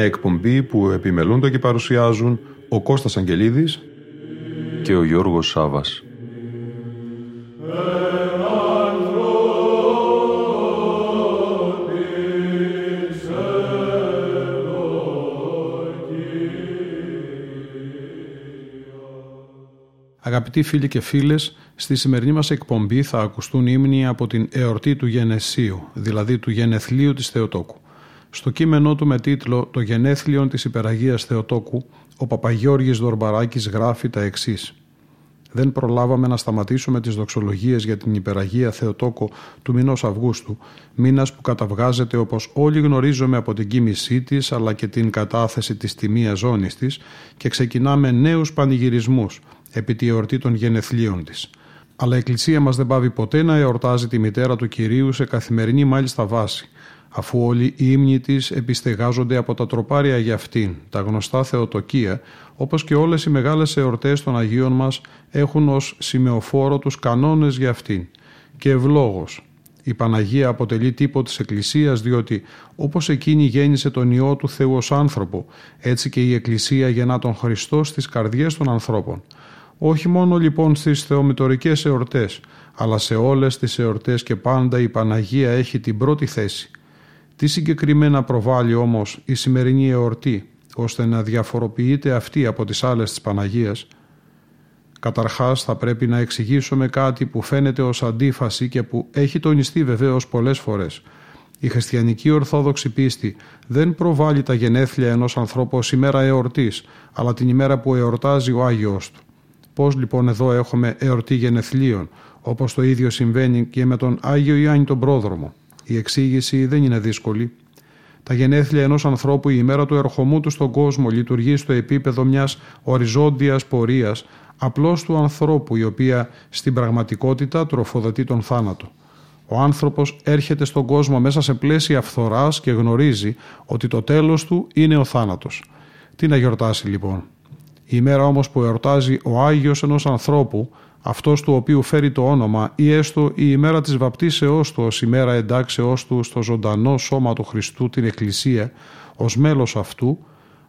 Μια εκπομπή που επιμελούνται και παρουσιάζουν ο Κώστας Αγγελίδης και ο Γιώργος Σάβας. Αγαπητοί φίλοι και φίλες, στη σημερινή μας εκπομπή θα ακουστούν ύμνοι από την εορτή του Γενεσίου, δηλαδή του Γενεθλίου της Θεοτόκου. Στο κείμενό του με τίτλο «Το γενέθλιον της υπεραγίας Θεοτόκου», ο Παπαγιώργης Δορμπαράκης γράφει τα εξής. Δεν προλάβαμε να σταματήσουμε τις δοξολογίες για την υπεραγία Θεοτόκο του μηνός Αυγούστου, μήνας που καταβγάζεται όπως όλοι γνωρίζουμε από την κοίμησή της αλλά και την κατάθεση της τιμίας ζώνης της και ξεκινάμε νέους πανηγυρισμούς επί τη εορτή των γενεθλίων της. Αλλά η Εκκλησία μας δεν πάβει ποτέ να εορτάζει τη μητέρα του Κυρίου σε καθημερινή μάλιστα βάση – αφού όλοι οι ύμνοι της επιστεγάζονται από τα τροπάρια για αυτήν, τα γνωστά Θεοτοκία, όπως και όλες οι μεγάλες εορτές των Αγίων μας έχουν ως σημεοφόρο τους κανόνες για αυτήν. Και ευλόγος, η Παναγία αποτελεί τύπο της Εκκλησίας διότι όπως εκείνη γέννησε τον Υιό του Θεού ως άνθρωπο, έτσι και η Εκκλησία γεννά τον Χριστό στις καρδιές των ανθρώπων. Όχι μόνο λοιπόν στις θεομητορικές εορτές, αλλά σε όλες τις εορτές και πάντα η Παναγία έχει την πρώτη θέση. Τι συγκεκριμένα προβάλλει όμως η σημερινή εορτή ώστε να διαφοροποιείται αυτή από τις άλλες της Παναγίας; Καταρχάς θα πρέπει να εξηγήσουμε κάτι που φαίνεται ως αντίφαση και που έχει τονιστεί βεβαίως πολλές φορές. Η χριστιανική ορθόδοξη πίστη δεν προβάλλει τα γενέθλια ενός ανθρώπου ως ημέρα εορτής, αλλά την ημέρα που εορτάζει ο Άγιος του. Πώς λοιπόν εδώ έχουμε εορτή γενεθλίων, όπως το ίδιο συμβαίνει και με τον Άγιο Ιωάννη τον Πρόδρομο; Η εξήγηση δεν είναι δύσκολη. Τα γενέθλια ενός ανθρώπου η ημέρα του ερχομού του στον κόσμο λειτουργεί στο επίπεδο μιας οριζόντιας πορείας απλώς του ανθρώπου η οποία στην πραγματικότητα τροφοδοτεί τον θάνατο. Ο άνθρωπος έρχεται στον κόσμο μέσα σε πλαίσια φθοράς και γνωρίζει ότι το τέλος του είναι ο θάνατος. Τι να γιορτάσει λοιπόν; Η ημέρα όμως που εορτάζει ο Άγιος ενός ανθρώπου αυτός του οποίου φέρει το όνομα ή έστω η ημέρα της βαπτίσεώς του ως ημέρα εντάξεώς του στο ζωντανό σώμα του Χριστού την Εκκλησία ως μέλος αυτού,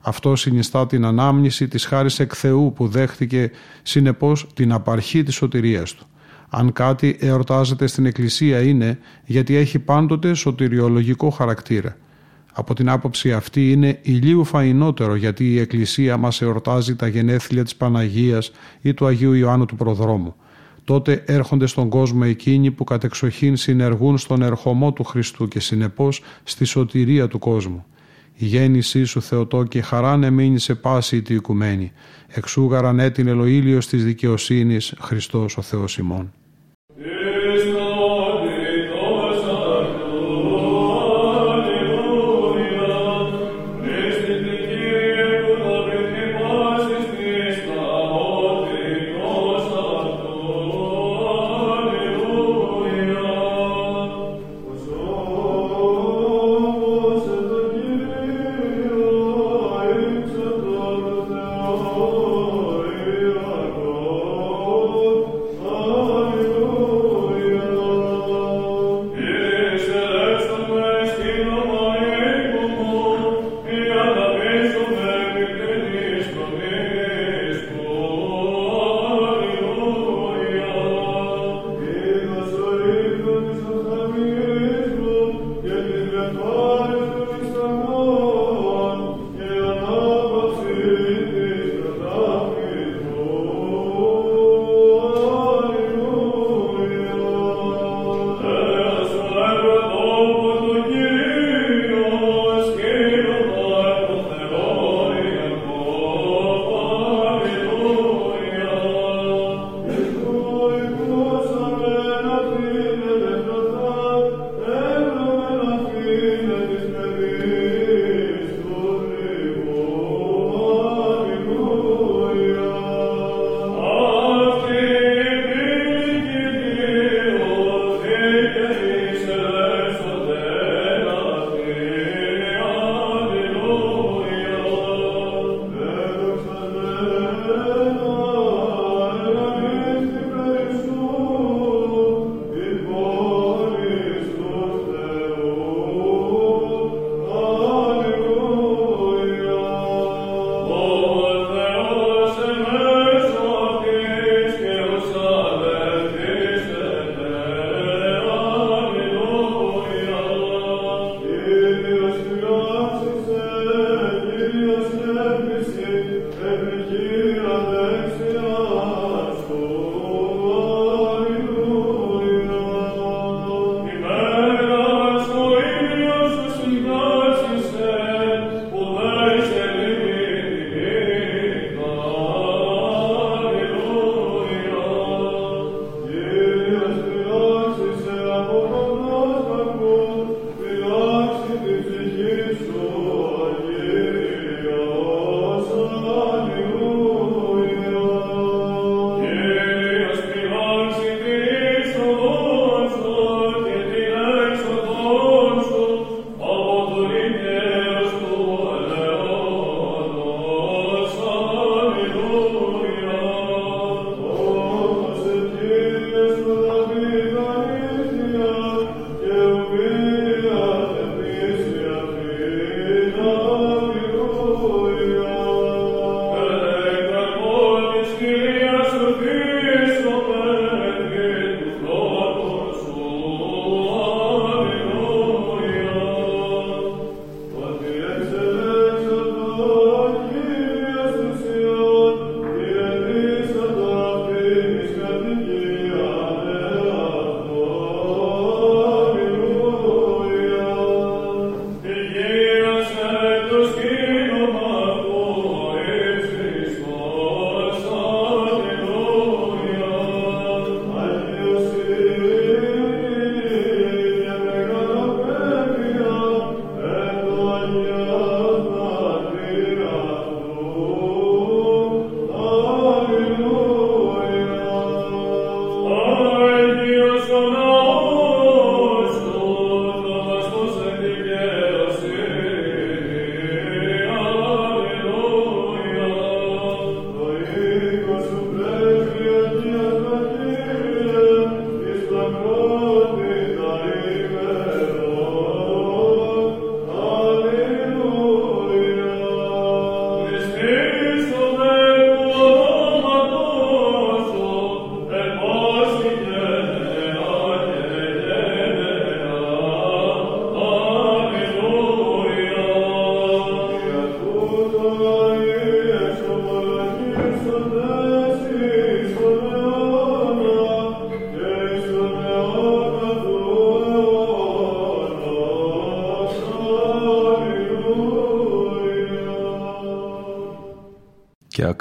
αυτό συνιστά την ανάμνηση της χάρης εκ Θεού που δέχτηκε συνεπώς την απαρχή της σωτηρίας του. Αν κάτι εορτάζεται στην Εκκλησία είναι γιατί έχει πάντοτε σωτηριολογικό χαρακτήρα – από την άποψη αυτή είναι ηλίου φαϊνότερο γιατί η Εκκλησία μας εορτάζει τα γενέθλια της Παναγίας ή του Αγίου Ιωάννου του Προδρόμου. Τότε έρχονται στον κόσμο εκείνοι που κατεξοχήν συνεργούν στον ερχομό του Χριστού και συνεπώς στη σωτηρία του κόσμου. Η γέννησή σου Θεοτό και χαράν εμείνει σε πάση τη οικουμένη. Εξούγαραν έτεινε ελοήλιος της δικαιοσύνης Χριστός ο Θεός ημών.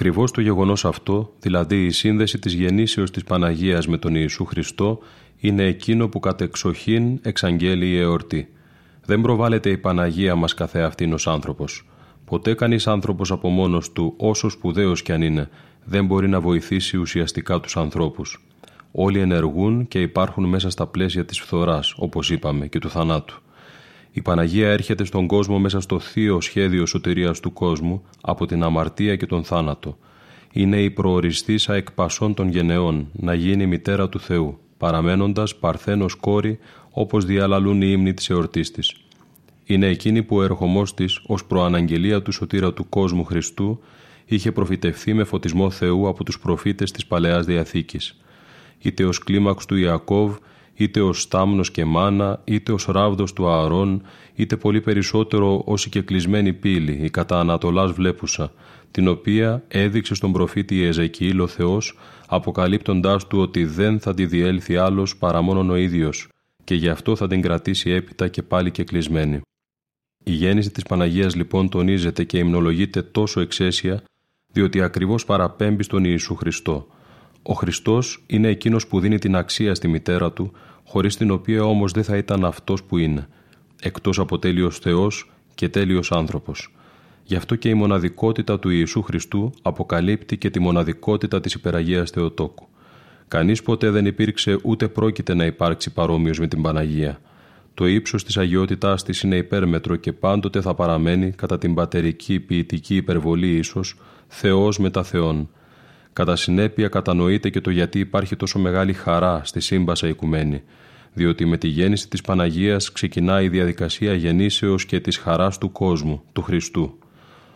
Ακριβώς το γεγονός αυτό, δηλαδή η σύνδεση της γεννήσεως της Παναγίας με τον Ιησού Χριστό, είναι εκείνο που κατεξοχήν εξαγγέλει η εορτή. Δεν προβάλλεται η Παναγία μας καθεαυτήν ως άνθρωπος. Ποτέ κανείς άνθρωπος από μόνος του, όσος σπουδαίος κι αν είναι, δεν μπορεί να βοηθήσει ουσιαστικά τους ανθρώπους. Όλοι ενεργούν και υπάρχουν μέσα στα πλαίσια της φθοράς, όπως είπαμε, και του θανάτου. Η Παναγία έρχεται στον κόσμο μέσα στο θείο σχέδιο σωτηρίας του κόσμου από την αμαρτία και τον θάνατο. Είναι η προοριστήσα εκπασών των γενεών να γίνει μητέρα του Θεού, παραμένοντας παρθένος κόρη όπως διαλαλούν οι ύμνοι της εορτής της. Είναι εκείνη που ο ερχομός της ως προαναγγελία του σωτήρα του κόσμου Χριστού είχε προφητευθεί με φωτισμό Θεού από τους προφήτες της Παλαιάς Διαθήκης. Είτε ως κλίμαξ του Ιακώβ, είτε ως στάμνος και μάνα, είτε ως ράβδος του Ααρών, είτε πολύ περισσότερο ως η κεκλεισμένη πύλη, η κατά Ανατολάς βλέπουσα, την οποία έδειξε στον προφήτη Εζεκιήλ ο Θεός, αποκαλύπτοντάς του ότι δεν θα τη διέλθει άλλος παρά μόνον ο ίδιος και γι' αυτό θα την κρατήσει έπειτα και πάλι και κλεισμένη. Η γέννηση της Παναγίας λοιπόν τονίζεται και υμνολογείται τόσο εξαίσια, διότι ακριβώς παραπέμπει στον Ιησού Χριστό. Ο Χριστός είναι εκείνος που δίνει την αξία στη μητέρα του, χωρίς την οποία όμως δεν θα ήταν αυτός που είναι, εκτός από τέλειος Θεός και τέλειος άνθρωπος. Γι' αυτό και η μοναδικότητα του Ιησού Χριστού αποκαλύπτει και τη μοναδικότητα της υπεραγίας Θεοτόκου. Κανείς ποτέ δεν υπήρξε ούτε πρόκειται να υπάρξει παρόμοιος με την Παναγία. Το ύψος της αγιότητάς της είναι υπέρμετρο και πάντοτε θα παραμένει κατά την πατερική ποιητική υπερβολή ίσως Θεός μετά Θεόν. Κατά συνέπεια κατανοείται και το γιατί υπάρχει τόσο μεγάλη χαρά στη σύμπασα οικουμένη, διότι με τη γέννηση της Παναγίας ξεκινάει η διαδικασία γεννήσεως και της χαράς του κόσμου, του Χριστού.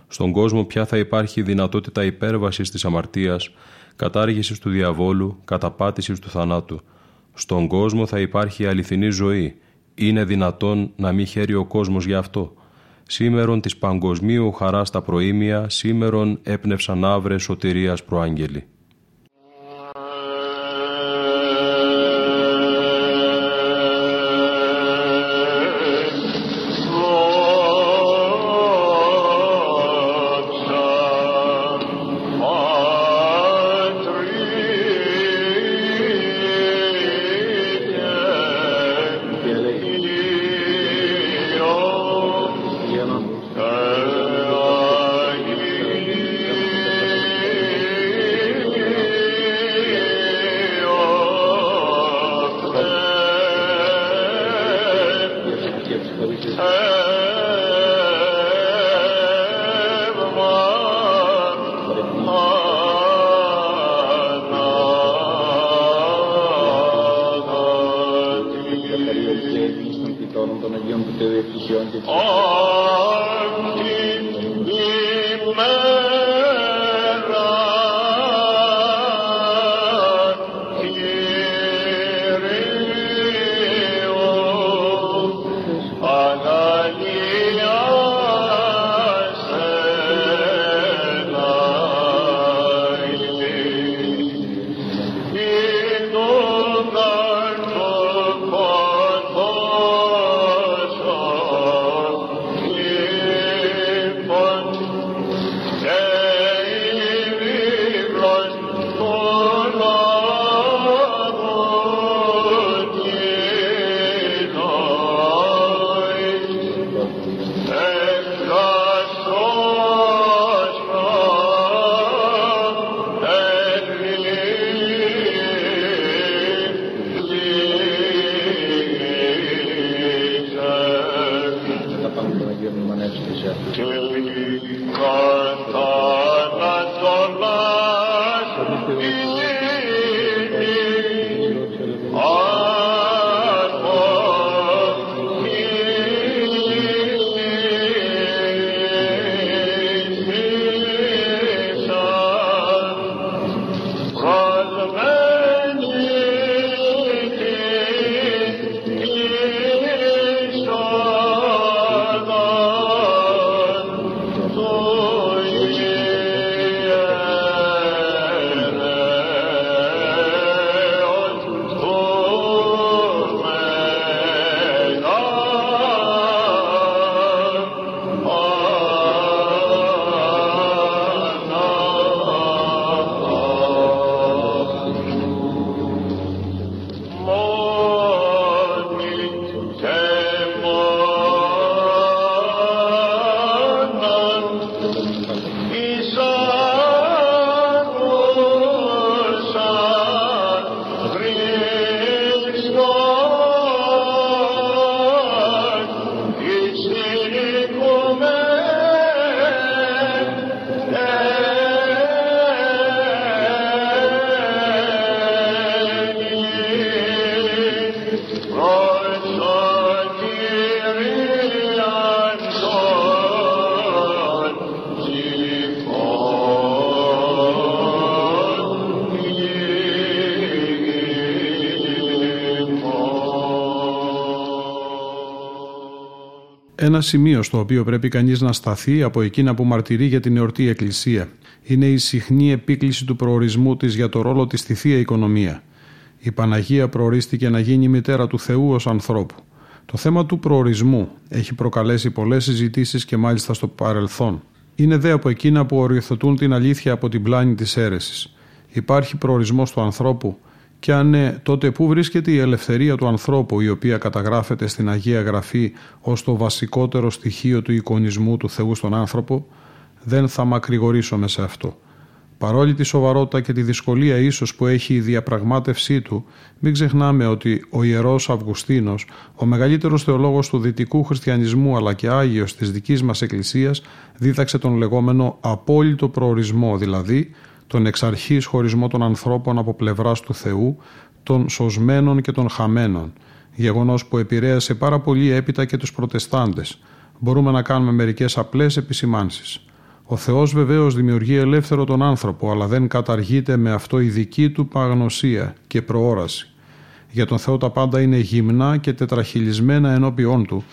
Στον κόσμο πια θα υπάρχει δυνατότητα υπέρβασης της αμαρτίας, κατάργησης του διαβόλου, καταπάτησης του θανάτου. Στον κόσμο θα υπάρχει αληθινή ζωή. Είναι δυνατόν να μην χαίρει ο κόσμος γι' αυτό. Σήμερον της παγκοσμίου χαράς στα προήμια, σήμερον έπνευσαν άβρες σωτηρίας προάγγελοι. Ένα σημείο στο οποίο πρέπει κανείς να σταθεί από εκείνα που μαρτυρεί για την εορτή Εκκλησία είναι η συχνή επίκληση του προορισμού της για το ρόλο της στη Θεία Οικονομία. Η Παναγία προορίστηκε να γίνει η μητέρα του Θεού ως ανθρώπου. Το θέμα του προορισμού έχει προκαλέσει πολλές συζητήσεις και μάλιστα στο παρελθόν. Είναι δε από εκείνα που οριοθετούν την αλήθεια από την πλάνη της αίρεσης. Υπάρχει προορισμός του ανθρώπου και αν ναι, τότε πού βρίσκεται η ελευθερία του ανθρώπου η οποία καταγράφεται στην Αγία Γραφή ως το βασικότερο στοιχείο του εικονισμού του Θεού στον άνθρωπο, δεν θα μακρηγορήσουμε σε αυτό. Παρόλη τη σοβαρότητα και τη δυσκολία ίσως που έχει η διαπραγμάτευσή του, μην ξεχνάμε ότι ο Ιερός Αυγουστίνος, ο μεγαλύτερος θεολόγος του δυτικού χριστιανισμού αλλά και Άγιος της δικής μας Εκκλησίας, δίδαξε τον λεγόμενο απόλυτο προορισμό, δηλαδή τον εξ αρχής χωρισμό των ανθρώπων από πλευράς του Θεού, των σωσμένων και των χαμένων, γεγονός που επηρέασε πάρα πολύ έπειτα και τους προτεστάντες. Μπορούμε να κάνουμε μερικές απλές επισημάνσεις. Ο Θεός βεβαίως δημιουργεί ελεύθερο τον άνθρωπο, αλλά δεν καταργείται με αυτό η δική του παγνωσία και προόραση. Για τον Θεό τα πάντα είναι γυμνά και τετραχυλισμένα ενώπιόν του.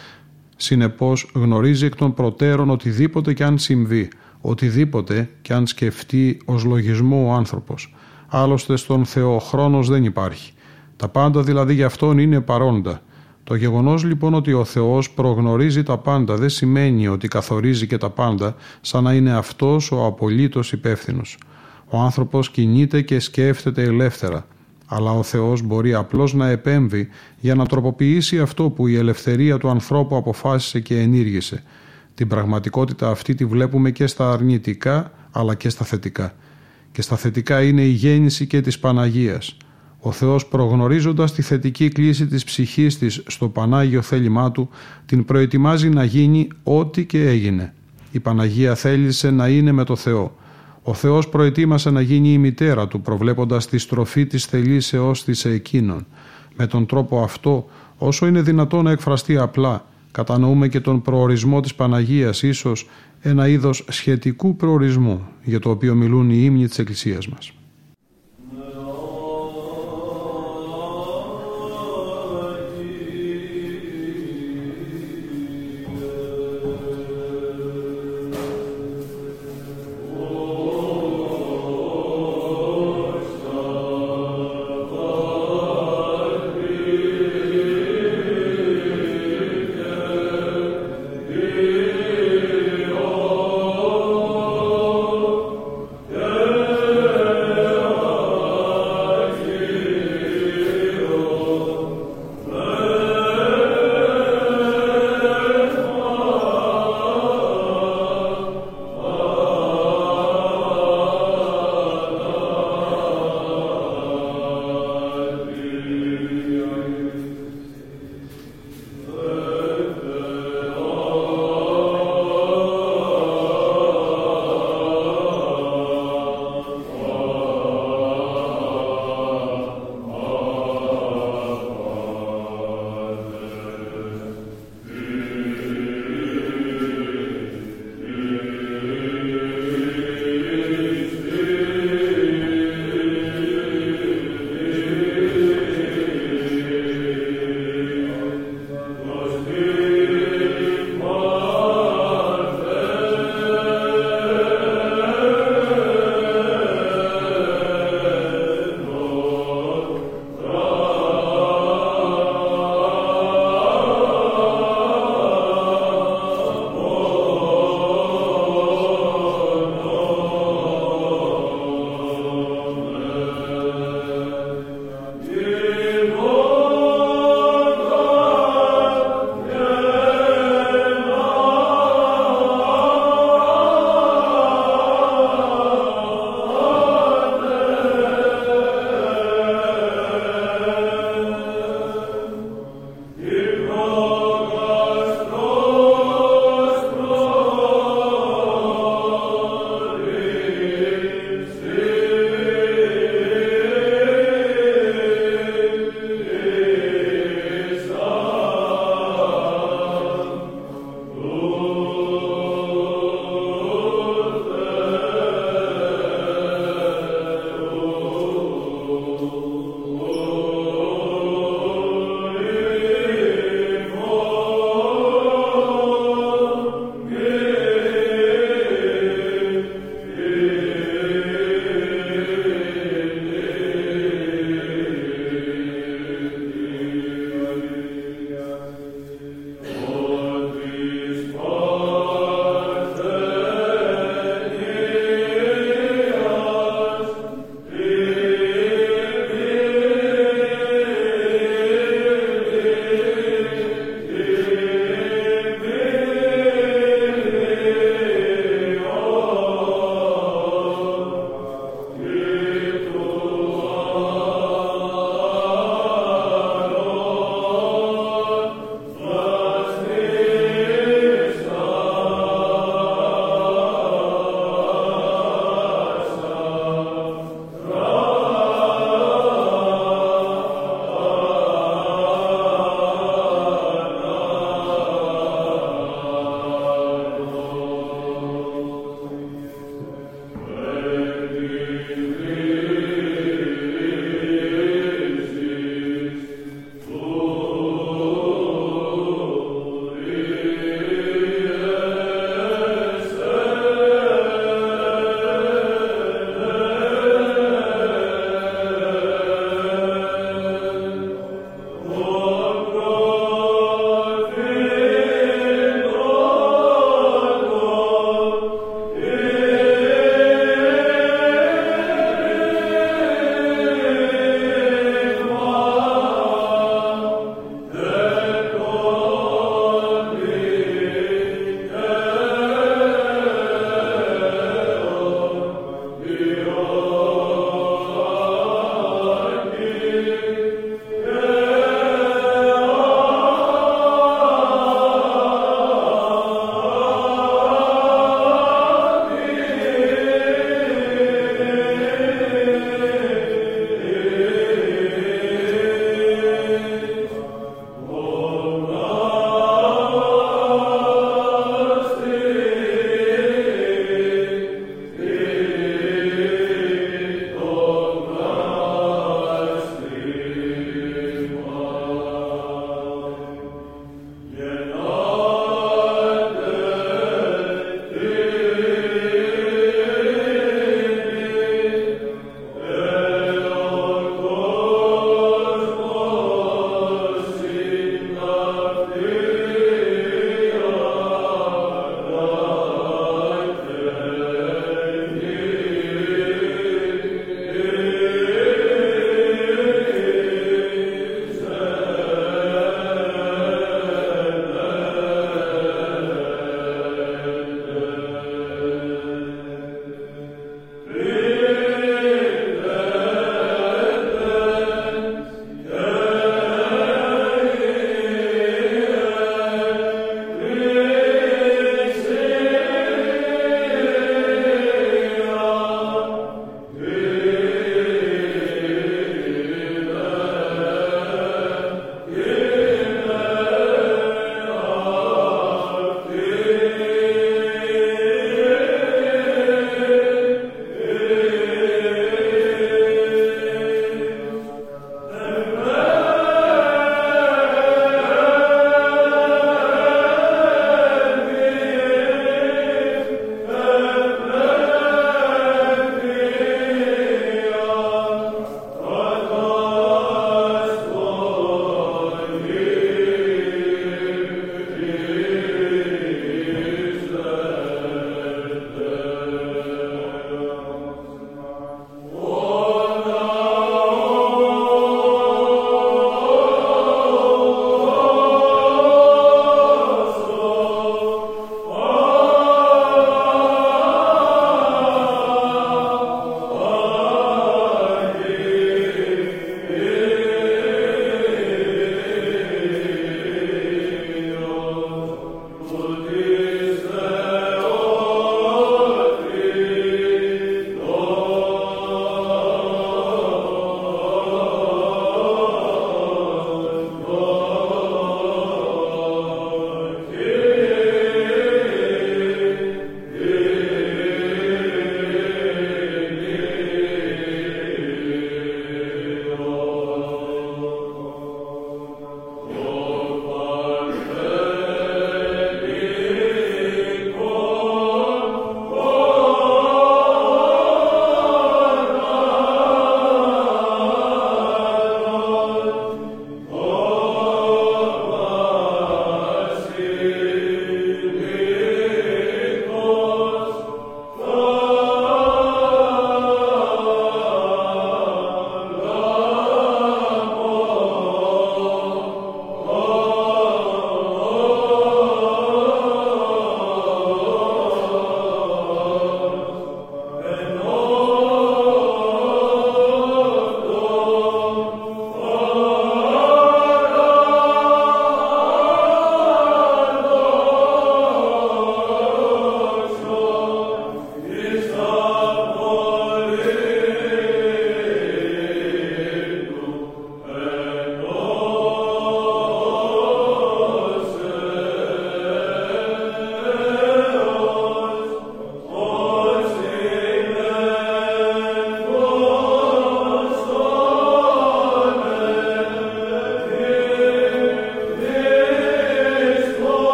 Συνεπώς γνωρίζει εκ των προτέρων οτιδήποτε και αν συμβεί, οτιδήποτε και αν σκεφτεί ως λογισμό ο άνθρωπος. Άλλωστε στον Θεό χρόνος δεν υπάρχει. Τα πάντα δηλαδή για Αυτόν είναι παρόντα. Το γεγονός λοιπόν ότι ο Θεός προγνωρίζει τα πάντα δεν σημαίνει ότι καθορίζει και τα πάντα σαν να είναι αυτός ο απολύτως υπεύθυνος. Ο άνθρωπος κινείται και σκέφτεται ελεύθερα, αλλά ο Θεός μπορεί απλώς να επέμβει για να τροποποιήσει αυτό που η ελευθερία του ανθρώπου αποφάσισε και ενήργησε. Την πραγματικότητα αυτή τη βλέπουμε και στα αρνητικά αλλά και στα θετικά. Και στα θετικά είναι η γέννηση και της Παναγίας. Ο Θεός προγνωρίζοντας τη θετική κλίση της ψυχής της στο Πανάγιο θέλημά Του, την προετοιμάζει να γίνει ό,τι και έγινε. Η Παναγία θέλησε να είναι με το Θεό. Ο Θεός προετοίμασε να γίνει η μητέρα Του, προβλέποντας τη στροφή της θελήσεώς της σε εκείνον. Με τον τρόπο αυτό, όσο είναι δυνατό να εκφραστεί απλά, κατανοούμε και τον προορισμό της Παναγίας, ίσως ένα είδος σχετικού προορισμού, για το οποίο μιλούν οι ύμνοι της Εκκλησίας μας.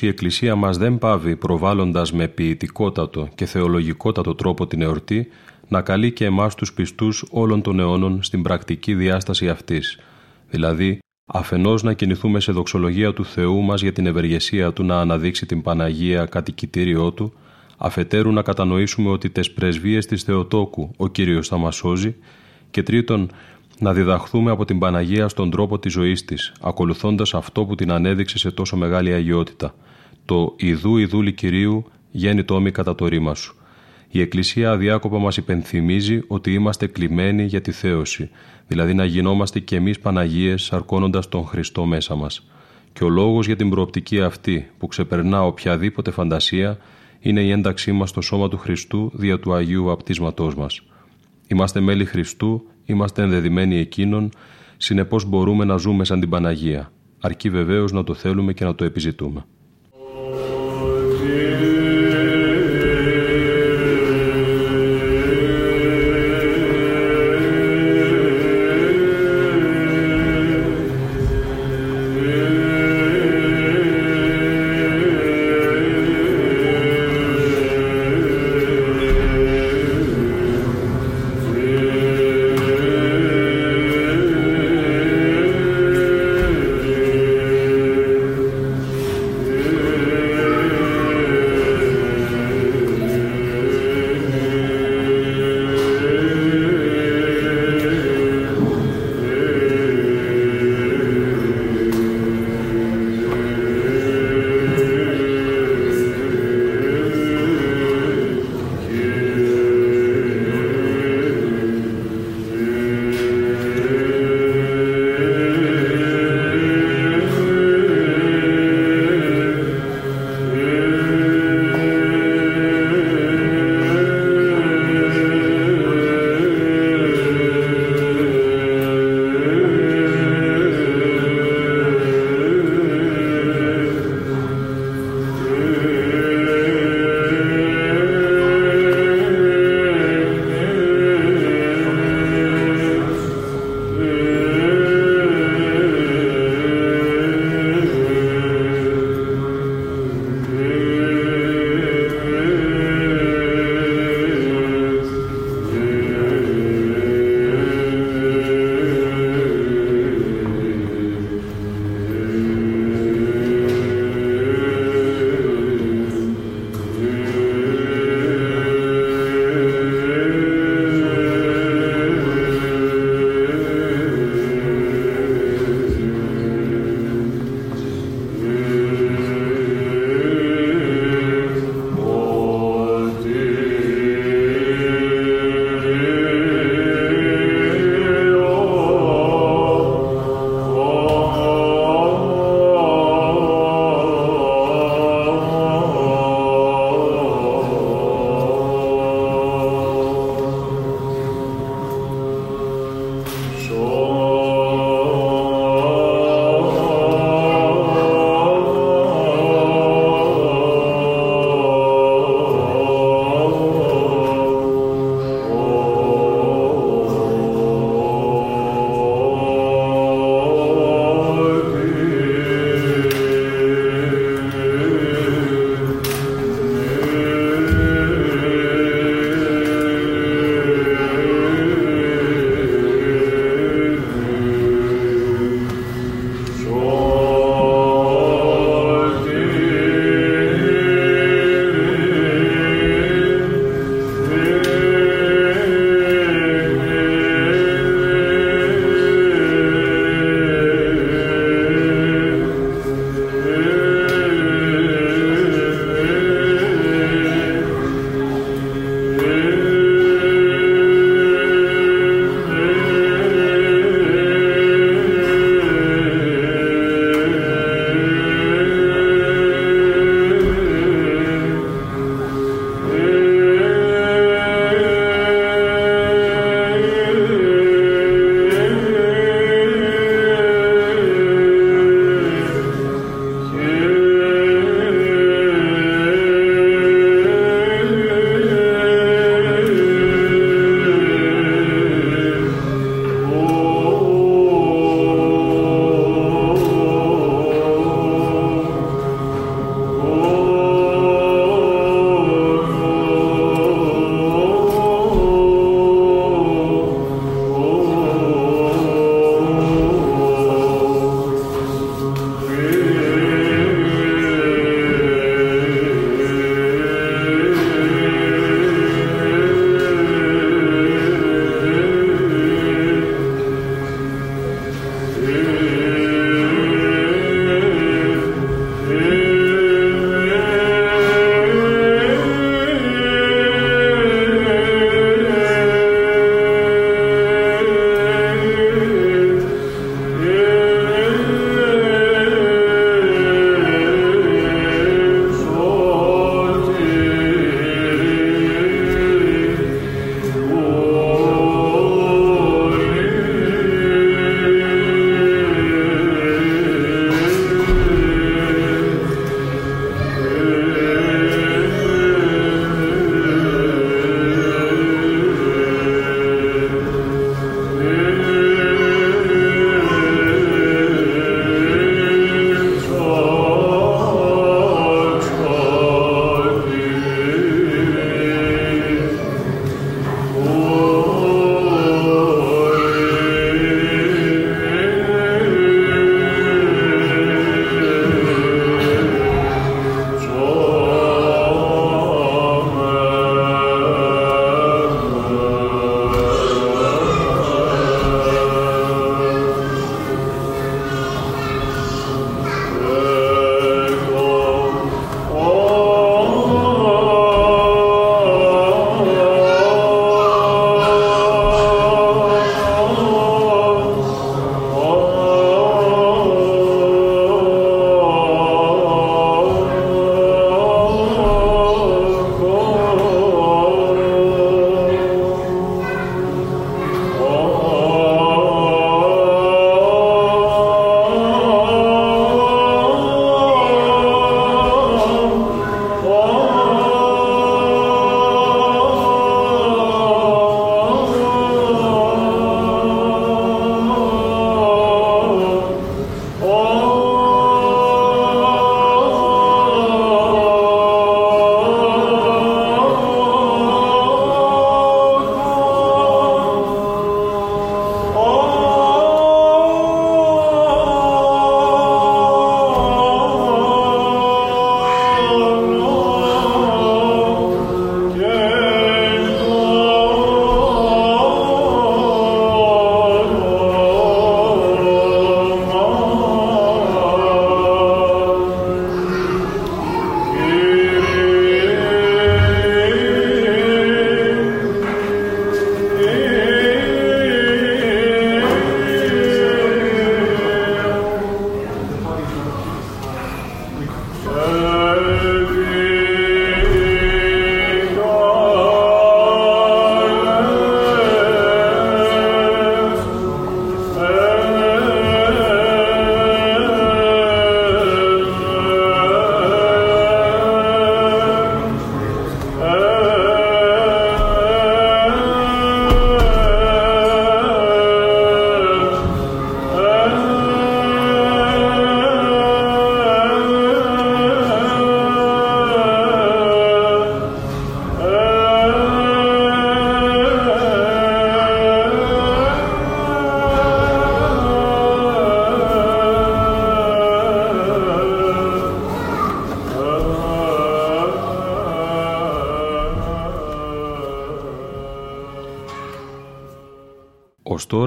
Η Εκκλησία μας δεν πάβει προβάλλοντας με ποιητικότατο και θεολογικότατο τρόπο την εορτή να καλεί και εμάς τους πιστούς όλων των αιώνων στην πρακτική διάσταση αυτής, δηλαδή αφενός να κινηθούμε σε δοξολογία του Θεού μας για την ευεργεσία Του να αναδείξει την Παναγία κατοικητήριό Του, αφετέρου να κατανοήσουμε ότι τες πρεσβείες της Θεοτόκου ο Κύριος θα μας σώζει και τρίτον να διδαχθούμε από την Παναγία στον τρόπο της ζωής της, ακολουθώντας αυτό που την ανέδειξε σε τόσο μεγάλη αγιότητα, το «Ιδού Ιδούλη Κυρίου γέννη τόμη κατά το ρήμα σου». Η Εκκλησία αδιάκοπα μας υπενθυμίζει ότι είμαστε κλειμένοι για τη θέωση, δηλαδή να γινόμαστε κι εμείς Παναγίες αρκώνοντας τον Χριστό μέσα μας. Και ο λόγος για την προοπτική αυτή που ξεπερνά οποιαδήποτε φαντασία είναι η ένταξή μας στο σώμα του Χριστού δια του Αγίου Απτίσματός μας. Είμαστε μέλη Χριστού, είμαστε ενδεδειμένοι εκείνων, συνεπώς μπορούμε να ζούμε σαν την Παναγία, αρκεί βεβαίως να το θέλουμε και να το επιζητούμε.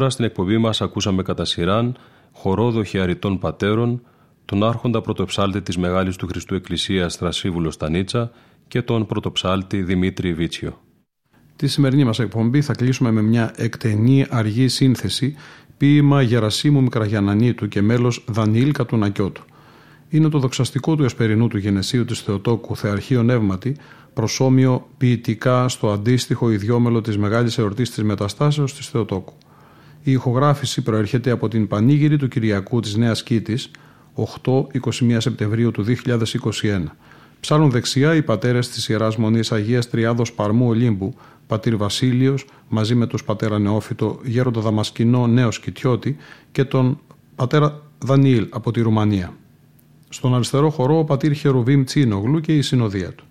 Τώρα στην εκπομπή μας ακούσαμε κατά σειράν χορόδοχοι αριτών πατέρων, τον άρχοντα πρωτοψάλτη της Μεγάλης του Χριστού Εκκλησίας Στρασίβουλο Στανίτσα και τον πρωτοψάλτη Δημήτρη Βίτσιο. Τη σημερινή μας εκπομπή θα κλείσουμε με μια εκτενή αργή σύνθεση ποίημα Γερασίμου Μικραγιανανίτου και μέλος Δανιήλ Κατουνακιώτου. Είναι το δοξαστικό του εσπερινού του γενεσίου της Θεοτόκου Θεαρχείο Νεύματι προσώμιο ποιητικά στο αντίστοιχο ιδιόμελο της Μεγάλης Εορτής της Μεταστάσεως της Θεοτόκου. Η ηχογράφηση προέρχεται από την Πανήγυρη του Κυριακού της Νέας Κήτης 8-21 Σεπτεμβρίου του 2021. Ψάλλουν δεξιά οι πατέρες της Ιεράς Μονής Αγίας Τριάδος Παρμού Ολύμπου, πατήρ Βασίλειος, μαζί με τους πατέρα Νεόφυτο, γέροντα Δαμασκηνό Νέο Σκητιώτη και τον πατέρα Δανιήλ από τη Ρουμανία. Στον αριστερό χορό ο πατήρ Χερουβίμ Τσίνογλου και η συνοδεία του.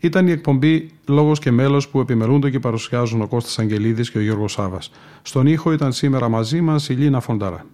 Ήταν η εκπομπή Λόγος και Μέλος που επιμελούνται και παρουσιάζουν ο Κώστας Αγγελίδης και ο Γιώργος Σάβας. Στον ήχο ήταν σήμερα μαζί μας η Λίνα Φοντάρα.